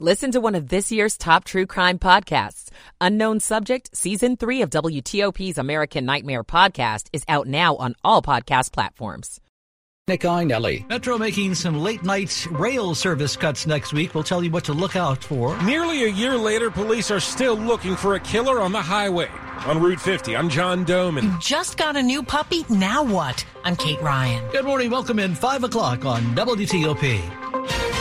Listen to one of this year's top true crime podcasts. Unknown Subject, Season 3 of WTOP's American Nightmare podcast is out now on all podcast platforms. Nick Iannelli. Metro making some late night rail service cuts next week. We'll tell you what to look out for. Nearly a year later, police are still looking for a killer on the highway. On Route 50, I'm John Domen. Just got a new puppy? Now what? I'm Kate Ryan. Good morning. Welcome in 5 o'clock on WTOP.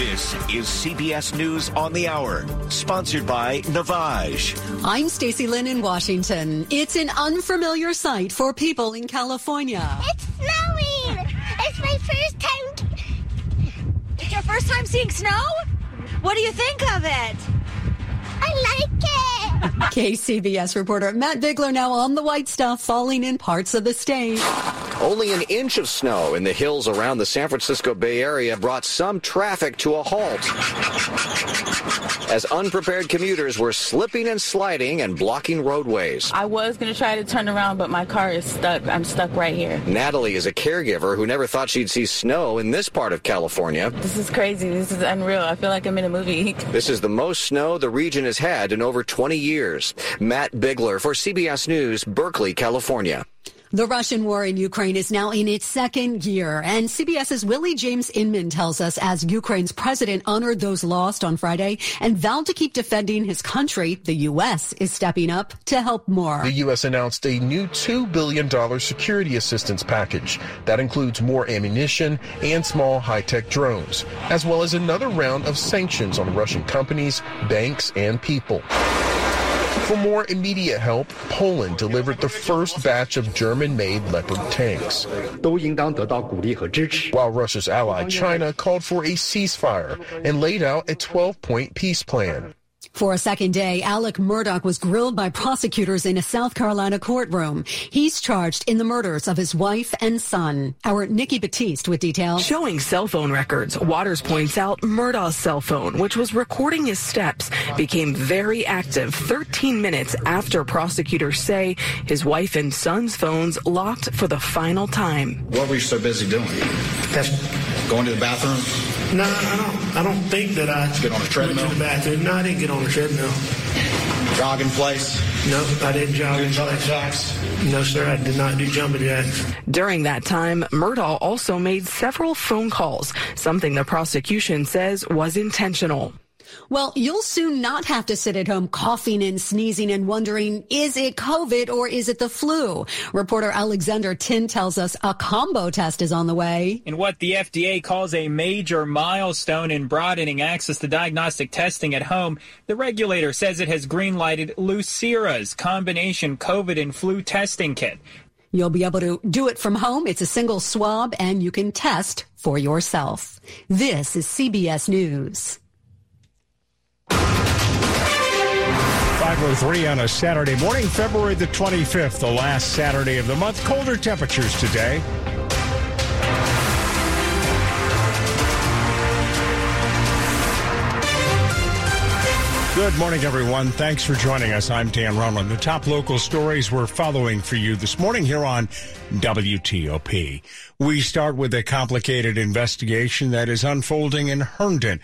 This is CBS News on the Hour, sponsored by Navage. I'm Stacy Lynn in Washington. It's an unfamiliar sight for people in California. It's snowing! It's my first time. It's your first time seeing snow? What do you think of it? I like it. KCBS reporter Matt Bigler now on the white stuff falling in parts of the state. Only an inch of snow in the hills around the San Francisco Bay Area brought some traffic to a halt. As unprepared commuters were slipping and sliding and blocking roadways. I was going to try to turn around, but my car is stuck. I'm stuck right here. Natalie is a caregiver who never thought she'd see snow in this part of California. This is crazy. This is unreal. I feel like I'm in a movie. This is the most snow the region has had in over 20 years. Matt Bigler for CBS News, Berkeley, California. The Russian war in Ukraine is now in its second year, and CBS's Willie James Inman tells us as Ukraine's president honored those lost on Friday and vowed to keep defending his country, the U.S. is stepping up to help more. The U.S. announced a new $2 billion security assistance package that includes more ammunition and small high-tech drones, as well as another round of sanctions on Russian companies, banks, and people. For more immediate help, Poland delivered the first batch of German-made Leopard tanks. While Russia's ally China called for a ceasefire and laid out a 12-point peace plan. For a second day, Alec Murdaugh was grilled by prosecutors in a South Carolina courtroom. He's charged in the murders of his wife and son. Our Nikki Batiste with details. Showing cell phone records, Waters points out Murdaugh's cell phone, which was recording his steps, became very active 13 minutes after prosecutors say his wife and son's phones locked for the final time. What were you so busy doing? Going to the bathroom? No, I don't. I don't think that I get on a treadmill. Went to the bathroom. No, I didn't get on a treadmill. Jogging place? No, I didn't jog in place. jacks? No, sir, I did not do jumping jacks. During that time, Murdaugh also made several phone calls, something the prosecution says was intentional. Well, you'll soon not have to sit at home coughing and sneezing and wondering, is it COVID or is it the flu? Reporter Alexander Tin tells us a combo test is on the way. In what the FDA calls a major milestone in broadening access to diagnostic testing at home, the regulator says it has greenlighted Lucira's combination COVID and flu testing kit. You'll be able to do it from home. It's a single swab and you can test for yourself. This is CBS News. 503 on a Saturday morning, February the 25th, the last Saturday of the month. Colder temperatures today. Good morning, everyone. Thanks for joining us. I'm Dan Ronan. The top local stories we're following for you this morning here on WTOP. We start with a complicated investigation that is unfolding in Herndon.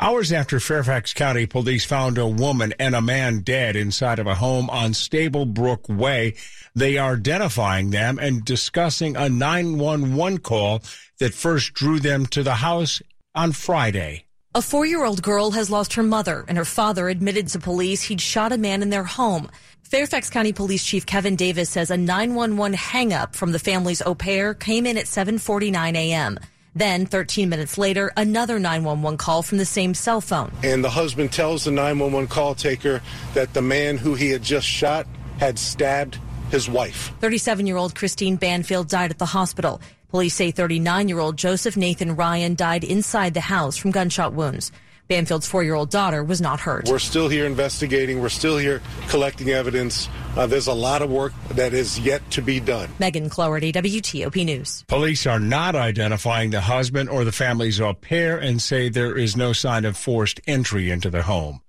Hours after Fairfax County police found a woman and a man dead inside of a home on Stablebrook Way, they are identifying them and discussing a 911 call that first drew them to the house on Friday. A four year old girl has lost her mother, and her father admitted to police he'd shot a man in their home. Fairfax County Police Chief Kevin Davis says a 911 hangup from the family's au pair came in at 7:49 a.m. Then, 13 minutes later, another 911 call from the same cell phone. And the husband tells the 911 call taker that the man who he had just shot had stabbed his wife. 37 year old Christine Banfield died at the hospital. Police say 39 year old Joseph Nathan Ryan died inside the house from gunshot wounds. Banfield's four year old daughter was not hurt. We're still here investigating. We're still here collecting evidence. Uh, there's a lot of work that is yet to be done. Megan Cloherty, WTOP News. Police are not identifying the husband or the family's au pair and say there is no sign of forced entry into the home.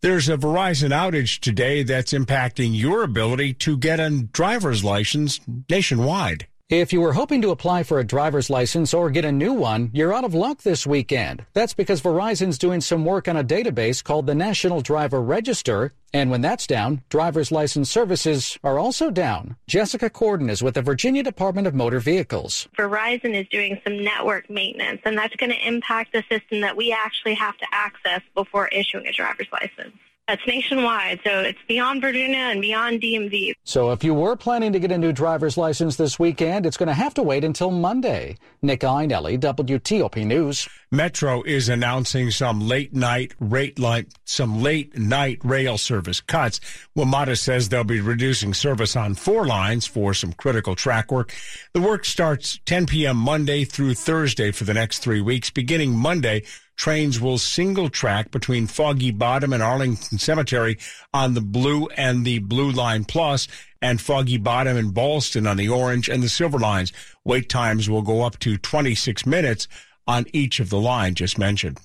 There's a Verizon outage today that's impacting your ability to get a driver's license nationwide. If you were hoping to apply for a driver's license or get a new one, you're out of luck this weekend. That's because Verizon's doing some work on a database called the National Driver Register. And when that's down, driver's license services are also down. Jessica Cowardin is with the Virginia Department of Motor Vehicles. Verizon is doing some network maintenance, and that's going to impact the system that we actually have to access before issuing a driver's license. That's nationwide, so it's beyond Virginia and beyond DMV. So if you were planning to get a new driver's license this weekend, it's going to have to wait until Monday. Nick Iannelli, WTOP News. Metro is announcing some late night rate light, some late night rail service cuts. WMATA says they'll be reducing service on four lines for some critical track work. The work starts 10 p.m. Monday through Thursday for the next three weeks. Beginning Monday, trains will single track between Foggy Bottom and Arlington Cemetery on the Blue and the Blue Line Plus, and Foggy Bottom and Ballston on the Orange and the Silver Lines. Wait times will go up to 26 minutes on each of the lines just mentioned.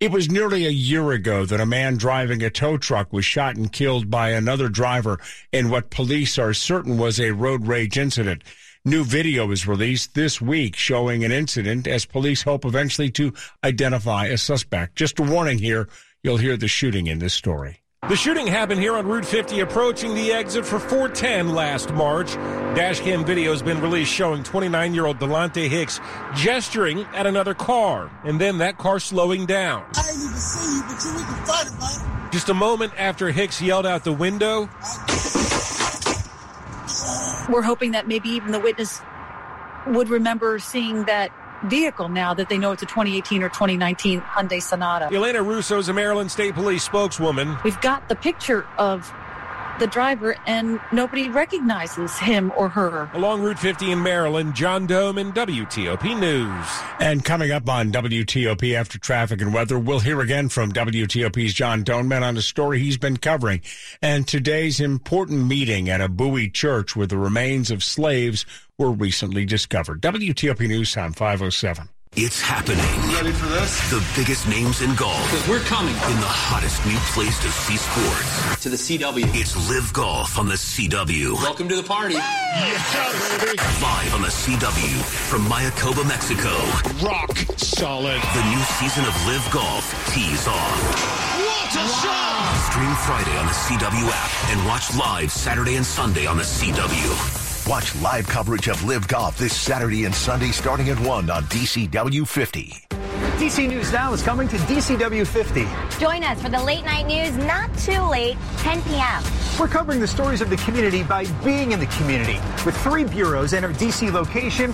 It was nearly a year ago that a man driving a tow truck was shot and killed by another driver in what police are certain was a road rage incident. New video is released this week showing an incident as police hope eventually to identify a suspect. Just a warning here, you'll hear the shooting in this story. The shooting happened here on Route 50 approaching the exit for 410 last March. Dashcam video has been released showing 29 year old Delonte Hicks gesturing at another car and then that car slowing down. I didn't even see you, but you we can fight it, man. Just a moment after Hicks yelled out the window. We're hoping that maybe even the witness would remember seeing that vehicle now that they know it's a 2018 or 2019 Hyundai Sonata. Elena Russo is a Maryland State Police spokeswoman. We've got the picture of the driver and nobody recognizes him or her. Along Route 50 in Maryland, John Domen WTOP News. And coming up on WTOP after traffic and weather, we'll hear again from WTOP's John Domen on a story he's been covering and today's important meeting at a Bowie church where the remains of slaves were recently discovered. WTOP News Time 507. It's happening. Ready for this? The biggest names in golf. Because we're coming. In the hottest new place to see sports. To the CW. It's Live Golf on the CW. Welcome to the party. Yes, baby. Live on the CW from Mayakoba, Mexico. Rock solid. The new season of Live Golf tees off. What a shot! Stream Friday on the CW app and watch live Saturday and Sunday on the CW. Watch live coverage of Live Golf this Saturday and Sunday starting at 1 on DCW 50. DC News Now is coming to DCW 50. Join us for the late night news, not too late, 10 p.m. We're covering the stories of the community by being in the community. With three bureaus and our DC location,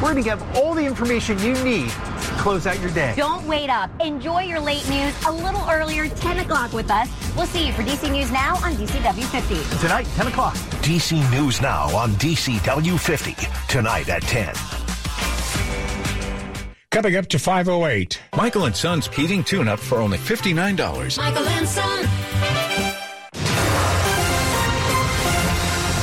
we're going to have all the information you need to close out your day. Don't wait up. Enjoy your late news a little earlier, 10 o'clock with us. We'll see you for DC News Now on DCW 50. Tonight, 10 o'clock. DC News Now on DCW 50. Tonight at 10. Coming up to 508. Michael and Son's heating tune up for only $59. Michael and Son.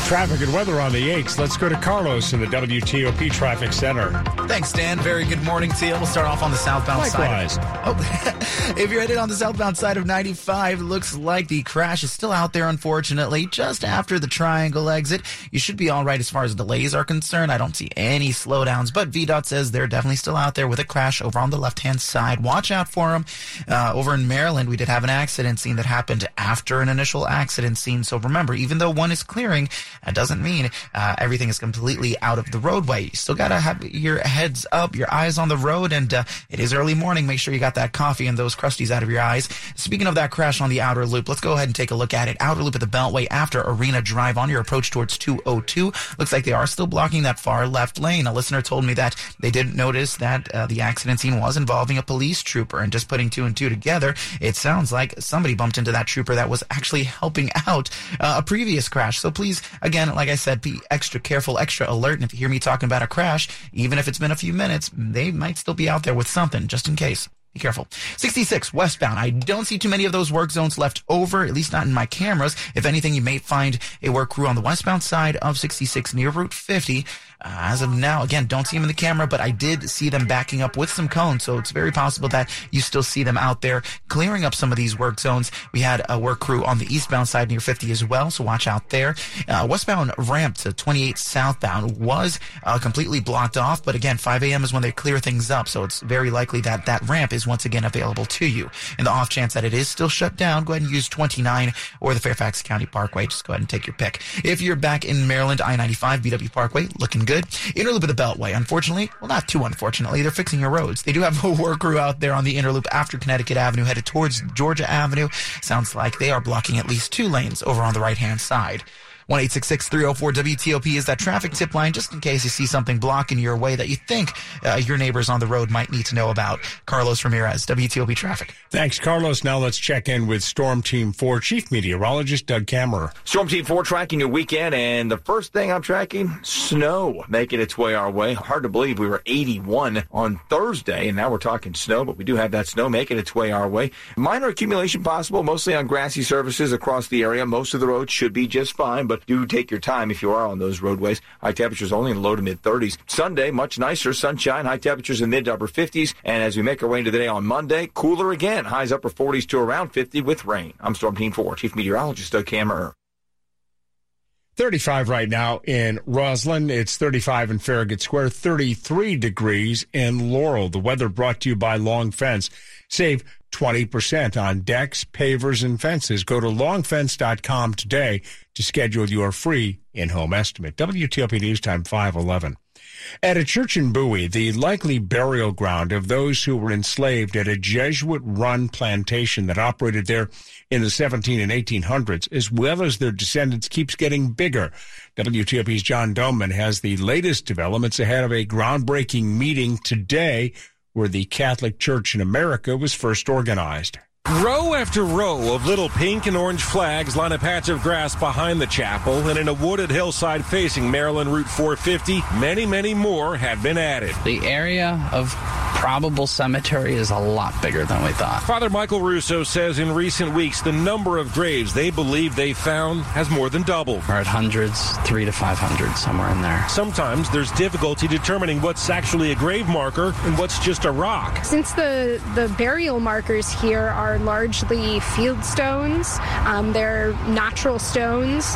Traffic and weather on the 8th. Let's go to Carlos in the WTOP Traffic Center. Thanks, Dan. Very good morning to you. We'll start off on the southbound Likewise. side. Of, oh, if you're headed on the southbound side of 95, looks like the crash is still out there, unfortunately, just after the triangle exit. You should be all right as far as delays are concerned. I don't see any slowdowns, but VDOT says they're definitely still out there with a crash over on the left-hand side. Watch out for them. Uh, over in Maryland, we did have an accident scene that happened after an initial accident scene. So remember, even though one is clearing, that doesn't mean uh, everything is completely out of the roadway. You still gotta have your heads up, your eyes on the road, and uh, it is early morning. Make sure you got that coffee and those crusties out of your eyes. Speaking of that crash on the outer loop, let's go ahead and take a look at it. Outer loop at the Beltway after Arena Drive on your approach towards 202. Looks like they are still blocking that far left lane. A listener told me that they didn't notice that uh, the accident scene was involving a police trooper, and just putting two and two together, it sounds like somebody bumped into that trooper that was actually helping out uh, a previous crash. So please, again, like I said, be extra careful, extra alert. And if you hear me talking about a crash, even if it's been a few minutes, they might still be out there with something just in case. Be careful. 66 westbound. I don't see too many of those work zones left over, at least not in my cameras. If anything, you may find a work crew on the westbound side of 66 near Route 50. Uh, as of now, again, don't see them in the camera, but I did see them backing up with some cones. So it's very possible that you still see them out there clearing up some of these work zones. We had a work crew on the eastbound side near 50 as well. So watch out there. Uh, westbound ramp to 28 southbound was uh, completely blocked off. But again, 5 a.m. is when they clear things up. So it's very likely that that ramp is once again available to you. In the off chance that it is still shut down, go ahead and use 29 or the Fairfax County Parkway. Just go ahead and take your pick. If you're back in Maryland, I-95, BW Parkway, looking good. Inner loop of the Beltway, unfortunately, well, not too unfortunately, they're fixing your roads. They do have a work crew out there on the inner loop after Connecticut Avenue, headed towards Georgia Avenue. Sounds like they are blocking at least two lanes over on the right-hand side. 1 304 WTOP is that traffic tip line just in case you see something blocking your way that you think uh, your neighbors on the road might need to know about. Carlos Ramirez, WTOP Traffic. Thanks, Carlos. Now let's check in with Storm Team 4 Chief Meteorologist Doug Kammerer. Storm Team 4 tracking your weekend, and the first thing I'm tracking, snow making its way our way. Hard to believe we were 81 on Thursday, and now we're talking snow, but we do have that snow making its way our way. Minor accumulation possible, mostly on grassy surfaces across the area. Most of the roads should be just fine, but do take your time if you are on those roadways. High temperatures only in the low to mid 30s. Sunday, much nicer, sunshine, high temperatures in mid to upper 50s. And as we make our way into the day on Monday, cooler again, highs upper 40s to around 50 with rain. I'm Storm Team 4, Chief Meteorologist Doug Kammerer. 35 right now in Rosslyn. It's 35 in Farragut Square, 33 degrees in Laurel. The weather brought to you by Long Fence. Save 20% on decks, pavers, and fences. Go to longfence.com today to schedule your free in-home estimate. WTOP News Time 511. At a church in Bowie, the likely burial ground of those who were enslaved at a Jesuit run plantation that operated there in the 17 and 1800s, as well as their descendants, keeps getting bigger. WTOP's John Domen has the latest developments ahead of a groundbreaking meeting today where the Catholic Church in America was first organized. Row after row of little pink and orange flags line a patch of grass behind the chapel, and in a wooded hillside facing Maryland Route 450, many, many more have been added. The area of probable cemetery is a lot bigger than we thought. Father Michael Russo says in recent weeks the number of graves they believe they found has more than doubled. We're at hundreds, three to 500, somewhere in there. Sometimes there's difficulty determining what's actually a grave marker and what's just a rock. Since the, the burial markers here are largely field stones, um, they're natural stones,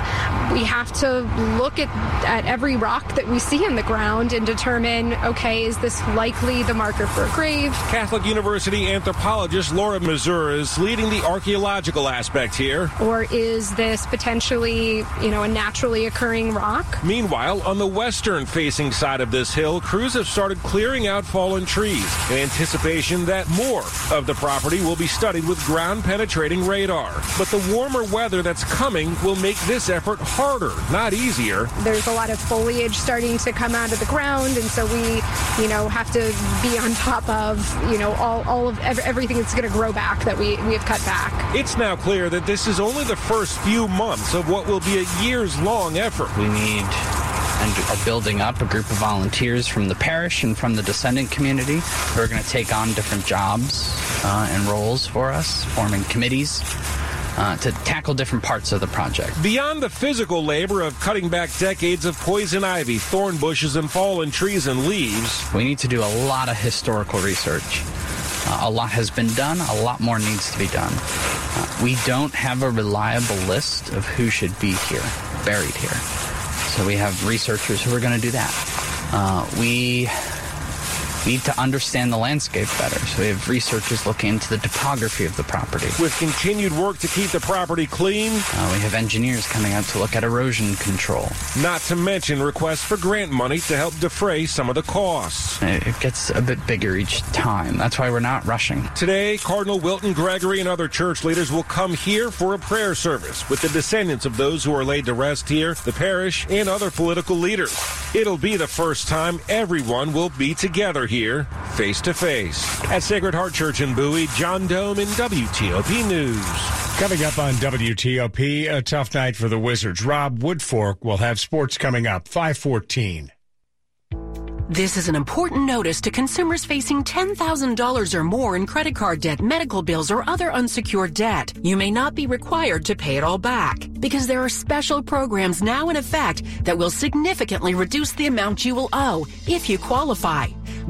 we have to look at, at every rock that we see in the ground and determine okay, is this likely the marker for a grave? Catholic University anthropologist Laura Mazur is leading the archaeological aspect here. Or is this potentially, you know, a naturally occurring rock? Meanwhile, on the western facing side of this hill, crews have started clearing out fallen trees in anticipation that more of the property will be studied with ground penetrating radar. But the warmer weather that's coming will make this effort harder, not easier. There's a lot of foliage starting to come out of the ground, and so we, you know, have to be on top of, you know, all, all of everything that's going to grow back that we, we have cut back. It's now clear that this is only the first few months of what will be a years long effort. We need and are building up a group of volunteers from the parish and from the descendant community who are going to take on different jobs uh, and roles for us, forming committees. Uh, to tackle different parts of the project. Beyond the physical labor of cutting back decades of poison ivy, thorn bushes, and fallen trees and leaves, we need to do a lot of historical research. Uh, a lot has been done, a lot more needs to be done. Uh, we don't have a reliable list of who should be here, buried here. So we have researchers who are going to do that. Uh, we need to understand the landscape better. So we have researchers looking into the topography of the property. With continued work to keep the property clean, uh, we have engineers coming out to look at erosion control. Not to mention requests for grant money to help defray some of the costs. It gets a bit bigger each time. That's why we're not rushing. Today, Cardinal Wilton Gregory and other church leaders will come here for a prayer service with the descendants of those who are laid to rest here, the parish, and other political leaders. It'll be the first time everyone will be together here, face to face. At Sacred Heart Church in Bowie, John Domen WTOP News. Coming up on WTOP, a tough night for the Wizards. Rob Woodfork will have sports coming up, 514. This is an important notice to consumers facing $10,000 or more in credit card debt, medical bills, or other unsecured debt. You may not be required to pay it all back because there are special programs now in effect that will significantly reduce the amount you will owe if you qualify.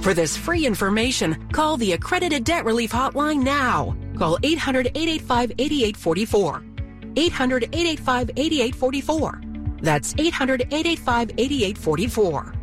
For this free information, call the Accredited Debt Relief Hotline now. Call 800 885 8844. 800 885 8844. That's 800 885 8844.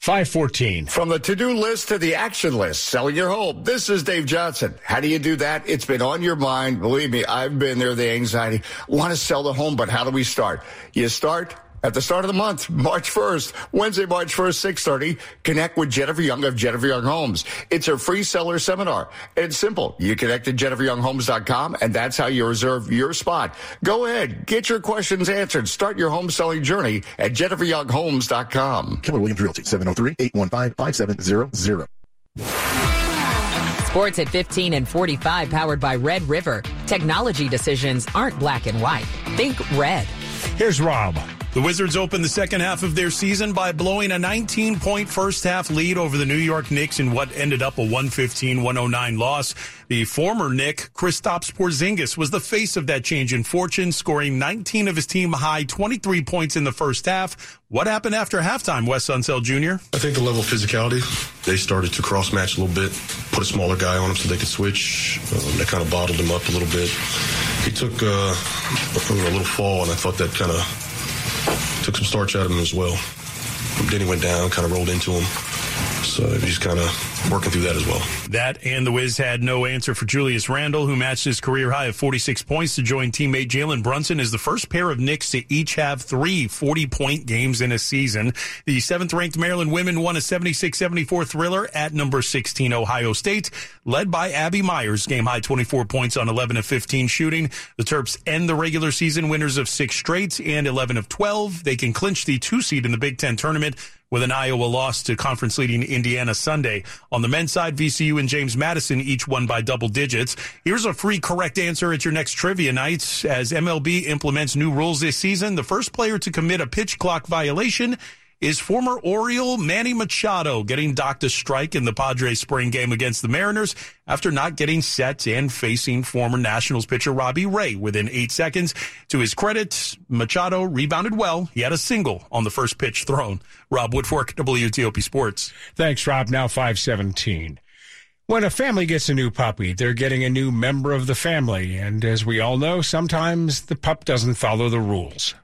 514. From the to do list to the action list, selling your home. This is Dave Johnson. How do you do that? It's been on your mind. Believe me, I've been there, the anxiety. Want to sell the home, but how do we start? You start at the start of the month, March 1st, Wednesday, March 1st, 6.30, connect with Jennifer Young of Jennifer Young Homes. It's a free seller seminar. It's simple. You connect to jenniferyounghomes.com and that's how you reserve your spot. Go ahead, get your questions answered. Start your home selling journey at jenniferyounghomes.com. Keller Williams Realty, 703-815-5700. Sports at 15 and 45 powered by Red River. Technology decisions aren't black and white. Think red. Here's Rob. The Wizards opened the second half of their season by blowing a 19 point first half lead over the New York Knicks in what ended up a 115 109 loss. The former Nick, Kristaps Porzingis, was the face of that change in fortune, scoring 19 of his team high 23 points in the first half. What happened after halftime, Wes Unseld Jr.? I think the level of physicality, they started to cross match a little bit, put a smaller guy on him so they could switch. Um, they kind of bottled him up a little bit. He took uh, a little fall, and I thought that kind of took some starch out of him as well. Then he went down, kind of rolled into him. So he's kind of working through that as well. That and the Wiz had no answer for Julius Randle, who matched his career high of 46 points to join teammate Jalen Brunson as the first pair of Knicks to each have three 40 point games in a season. The seventh ranked Maryland women won a 76 74 thriller at number 16 Ohio State, led by Abby Myers, game high 24 points on 11 of 15 shooting. The Terps end the regular season winners of six straight and 11 of 12. They can clinch the two seed in the Big Ten tournament with an Iowa loss to conference leading Indiana Sunday. On the men's side, VCU and James Madison each won by double digits. Here's a free correct answer at your next trivia night. As MLB implements new rules this season, the first player to commit a pitch clock violation is former Oriole Manny Machado getting docked a strike in the Padres spring game against the Mariners after not getting set and facing former Nationals pitcher Robbie Ray within eight seconds. To his credit, Machado rebounded well. He had a single on the first pitch thrown. Rob Woodfork, WTOP Sports. Thanks, Rob. Now 517. When a family gets a new puppy, they're getting a new member of the family. And as we all know, sometimes the pup doesn't follow the rules.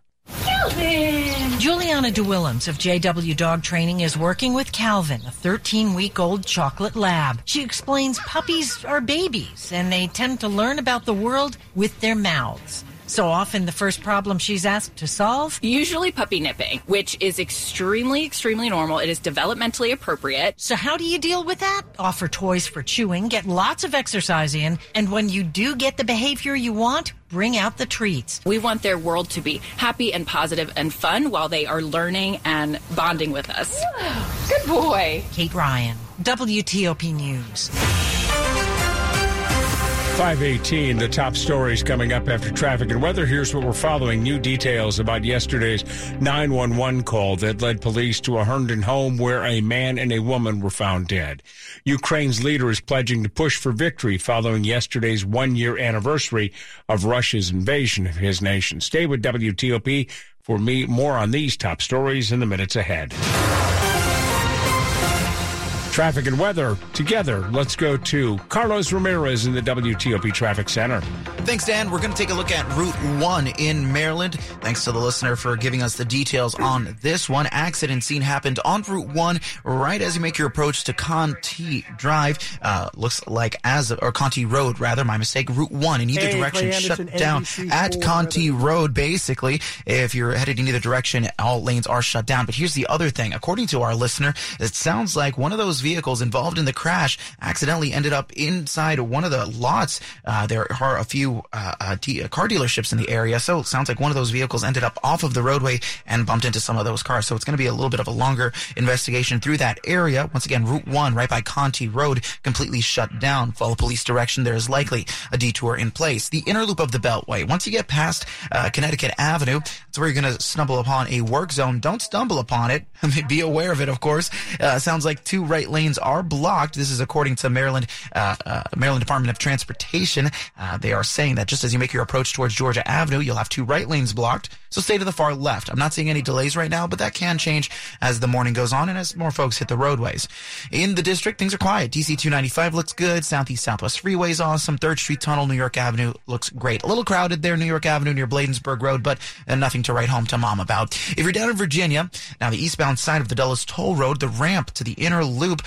Juliana DeWillems of JW Dog Training is working with Calvin, a 13 week old chocolate lab. She explains puppies are babies and they tend to learn about the world with their mouths. So often the first problem she's asked to solve? Usually puppy nipping, which is extremely, extremely normal. It is developmentally appropriate. So how do you deal with that? Offer toys for chewing, get lots of exercise in, and when you do get the behavior you want, bring out the treats. We want their world to be happy and positive and fun while they are learning and bonding with us. Good boy. Kate Ryan, WTOP News. 518, the top stories coming up after traffic and weather. Here's what we're following. New details about yesterday's 911 call that led police to a Herndon home where a man and a woman were found dead. Ukraine's leader is pledging to push for victory following yesterday's one year anniversary of Russia's invasion of his nation. Stay with WTOP for me. More on these top stories in the minutes ahead. Traffic and weather together. Let's go to Carlos Ramirez in the WTOP Traffic Center. Thanks, Dan. We're going to take a look at Route 1 in Maryland. Thanks to the listener for giving us the details on this one. Accident scene happened on Route 1 right as you make your approach to Contee Drive. Uh, looks like as, or Contee Road, rather, my mistake. Route 1 in either Hey, direction shut Anderson, down NBC at Contee Road, basically. If you're headed in either direction, all lanes are shut down. But here's the other thing. According to our listener, it sounds like one of those vehicles involved in the crash accidentally ended up inside one of the lots. Uh, there are a few uh, uh, de- car dealerships in the area, so it sounds like one of those vehicles ended up off of the roadway and bumped into some of those cars. So it's going to be a little bit of a longer investigation through that area. Once again, Route 1 right by Contee Road completely shut down. Follow police direction. There is likely a detour in place. The inner loop of the Beltway. Once you get past uh, Connecticut Avenue, that's where you're going to stumble upon a work zone. Don't stumble upon it. Be aware of it, of course. Uh, sounds like two right lanes are blocked. This is according to Maryland, uh, uh, Maryland Department of Transportation. Uh, they are saying that just as you make your approach towards Georgia Avenue, you'll have two right lanes blocked. So stay to the far left. I'm not seeing any delays right now, but that can change as the morning goes on and as more folks hit the roadways. In the district, things are quiet. DC 295 looks good. Southeast Southwest Freeway is awesome. Third Street Tunnel, New York Avenue looks great. A little crowded there, New York Avenue near Bladensburg Road, but uh, nothing to write home to mom about. If you're down in Virginia, now the eastbound side of the Dulles Toll Road, the ramp to the inner loop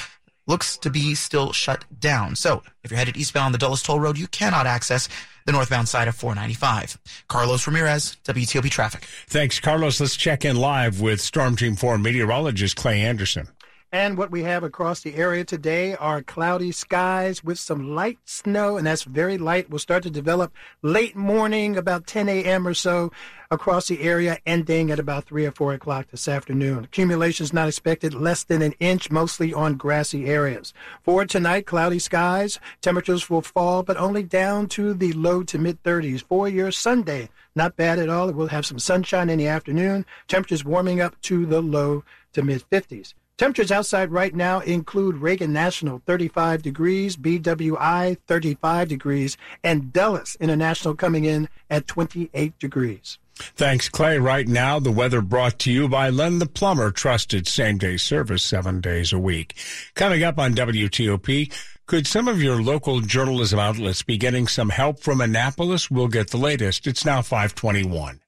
looks to be still shut down. So if you're headed eastbound on the Dulles Toll Road, you cannot access the northbound side of 495. Carlos Ramirez, WTOP Traffic. Thanks, Carlos. Let's check in live with Storm Team 4 meteorologist Clay Anderson. And what we have across the area today are cloudy skies with some light snow, and that's very light. Will start to develop late morning, about 10 a.m. or so, across the area, ending at about 3 or 4 o'clock this afternoon. Accumulation is not expected less than an inch, mostly on grassy areas. For tonight, cloudy skies. Temperatures will fall, but only down to the low to mid 30s. For your Sunday, not bad at all. We'll have some sunshine in the afternoon. Temperatures warming up to the low to mid 50s. Temperatures outside right now include Reagan National 35 degrees, BWI 35 degrees, and Dulles International coming in at 28 degrees. Thanks, Clay. Right now, the weather brought to you by Len the Plumber, trusted same day service seven days a week. Coming up on WTOP, could some of your local journalism outlets be getting some help from Annapolis? We'll get the latest. It's now 521.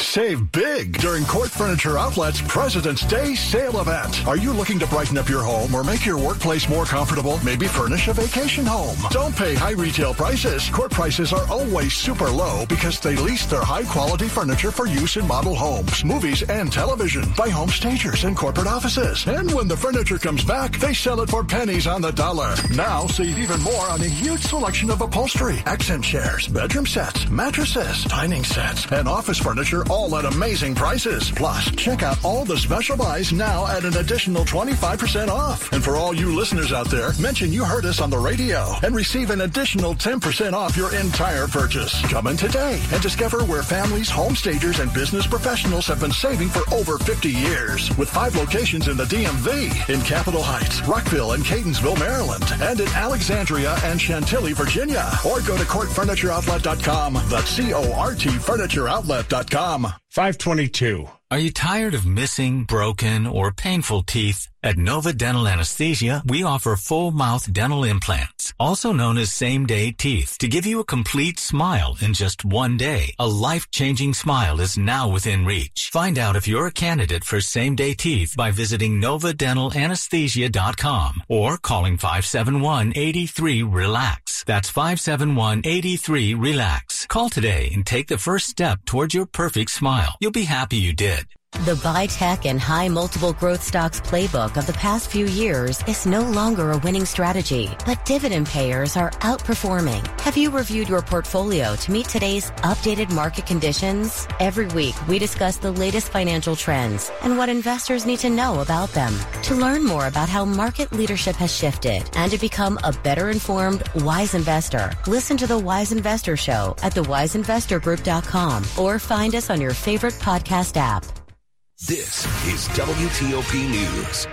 Save big during Court Furniture Outlet's President's Day sale event. Are you looking to brighten up your home or make your workplace more comfortable? Maybe furnish a vacation home. Don't pay high retail prices. Court prices are always super low because they lease their high quality furniture for use in model homes, movies, and television by home stagers and corporate offices. And when the furniture comes back, they sell it for pennies on the dollar. Now save even more on a huge selection of upholstery, accent chairs, bedroom sets, mattresses, dining sets, and office furniture all at amazing prices. Plus, check out all the special buys now at an additional 25% off. And for all you listeners out there, mention you heard us on the radio and receive an additional 10% off your entire purchase. Come in today and discover where families, home stagers, and business professionals have been saving for over 50 years. With five locations in the DMV, in Capitol Heights, Rockville, and Catonsville, Maryland, and in Alexandria and Chantilly, Virginia. Or go to courtfurnitureoutlet.com. That's C-O-R-T furnitureoutlet.com. 522. Are you tired of missing, broken, or painful teeth? At Nova Dental Anesthesia, we offer full mouth dental implants, also known as same day teeth, to give you a complete smile in just one day. A life changing smile is now within reach. Find out if you're a candidate for same day teeth by visiting NovaDentalAnesthesia.com or calling 571 83 RELAX. That's 571 83 RELAX. Call today and take the first step towards your perfect smile. You'll be happy you did. The buy tech and high multiple growth stocks playbook of the past few years is no longer a winning strategy, but dividend payers are outperforming. Have you reviewed your portfolio to meet today's updated market conditions? Every week, we discuss the latest financial trends and what investors need to know about them. To learn more about how market leadership has shifted and to become a better informed, wise investor, listen to the Wise Investor Show at thewiseinvestorgroup.com or find us on your favorite podcast app. This is WTOP News.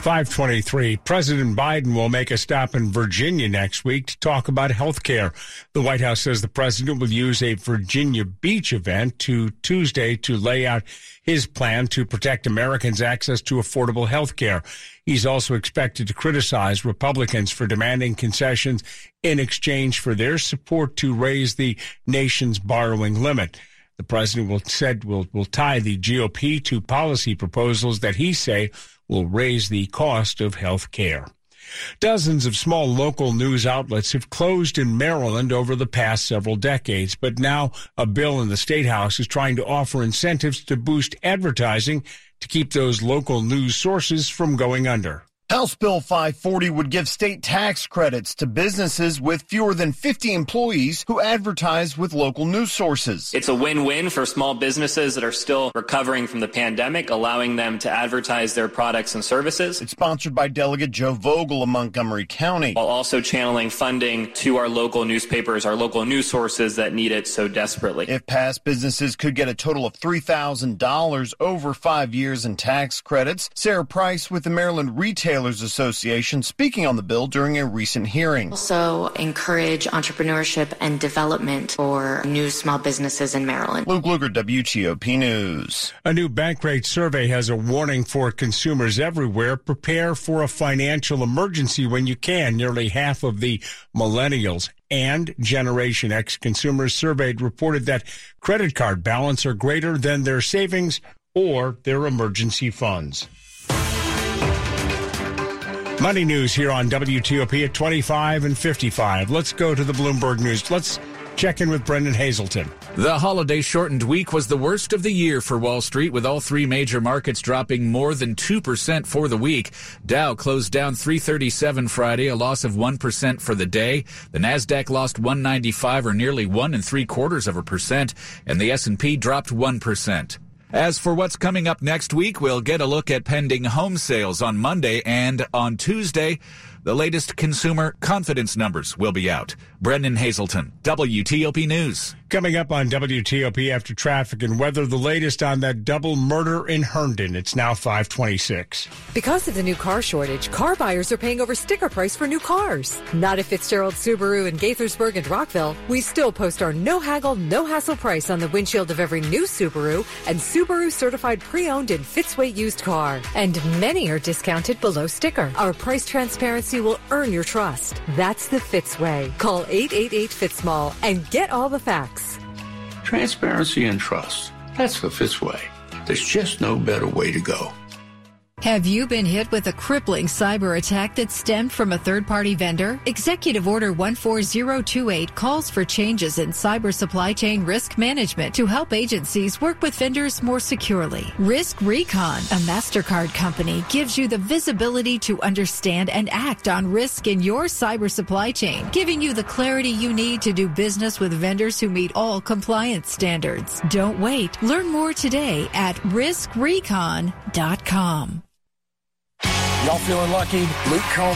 523. President Biden will make a stop in Virginia next week to talk about health care. The White House says the president will use a Virginia Beach event to Tuesday to lay out his plan to protect Americans' access to affordable health care. He's also expected to criticize Republicans for demanding concessions in exchange for their support to raise the nation's borrowing limit. The president will said will will tie the GOP to policy proposals that he say will raise the cost of health care. Dozens of small local news outlets have closed in Maryland over the past several decades, but now a bill in the State House is trying to offer incentives to boost advertising to keep those local news sources from going under. House Bill 540 would give state tax credits to businesses with fewer than 50 employees who advertise with local news sources. It's a win-win for small businesses that are still recovering from the pandemic, allowing them to advertise their products and services. It's sponsored by Delegate Joe Vogel of Montgomery County. While also channeling funding to our local newspapers, our local news sources that need it so desperately. If passed, businesses could get a total of $3,000 over five years in tax credits. Sarah Price with the Maryland Retail Retailers Association speaking on the bill during a recent hearing. Also encourage entrepreneurship and development for new small businesses in Maryland. Luke Lukert, WTOP News. A new bank rate survey has a warning for consumers everywhere. Prepare for a financial emergency when you can. Nearly half of the millennials and Generation X consumers surveyed reported that credit card balance are greater than their savings or their emergency funds. Money news here on WTOP at 25 and 55. Let's go to the Bloomberg News. Let's check in with Brendan Hazelton. The holiday shortened week was the worst of the year for Wall Street, with all three major markets dropping more than 2% for the week. Dow closed down 337 Friday, a loss of 1% for the day. The Nasdaq lost 195 or nearly one and three quarters of a percent, and the S&P dropped 1%. As for what's coming up next week, we'll get a look at pending home sales on Monday and on Tuesday. The latest consumer confidence numbers will be out. Brendan Hazelton, WTOP News. Coming up on WTOP after traffic and weather, the latest on that double murder in Herndon. It's now 526. Because of the new car shortage, car buyers are paying over sticker price for new cars. Not at Fitzgerald Subaru in Gaithersburg and Rockville. We still post our no haggle, no hassle price on the windshield of every new Subaru and Subaru certified pre-owned and Fitzway used car. And many are discounted below sticker. Our price transparency will earn your trust. That's the Fitzway. Call 888 Fitzmall and get all the facts. Transparency and trust. That's the fifth Fitzway. There's just no better way to go. Have you been hit with a crippling cyber attack that stemmed from a third party vendor? Executive Order 14028 calls for changes in cyber supply chain risk management to help agencies work with vendors more securely. Risk Recon, a MasterCard company, gives you the visibility to understand and act on risk in your cyber supply chain, giving you the clarity you need to do business with vendors who meet all compliance standards. Don't wait. Learn more today at riskrecon.com. Y'all feeling lucky? Luke Combs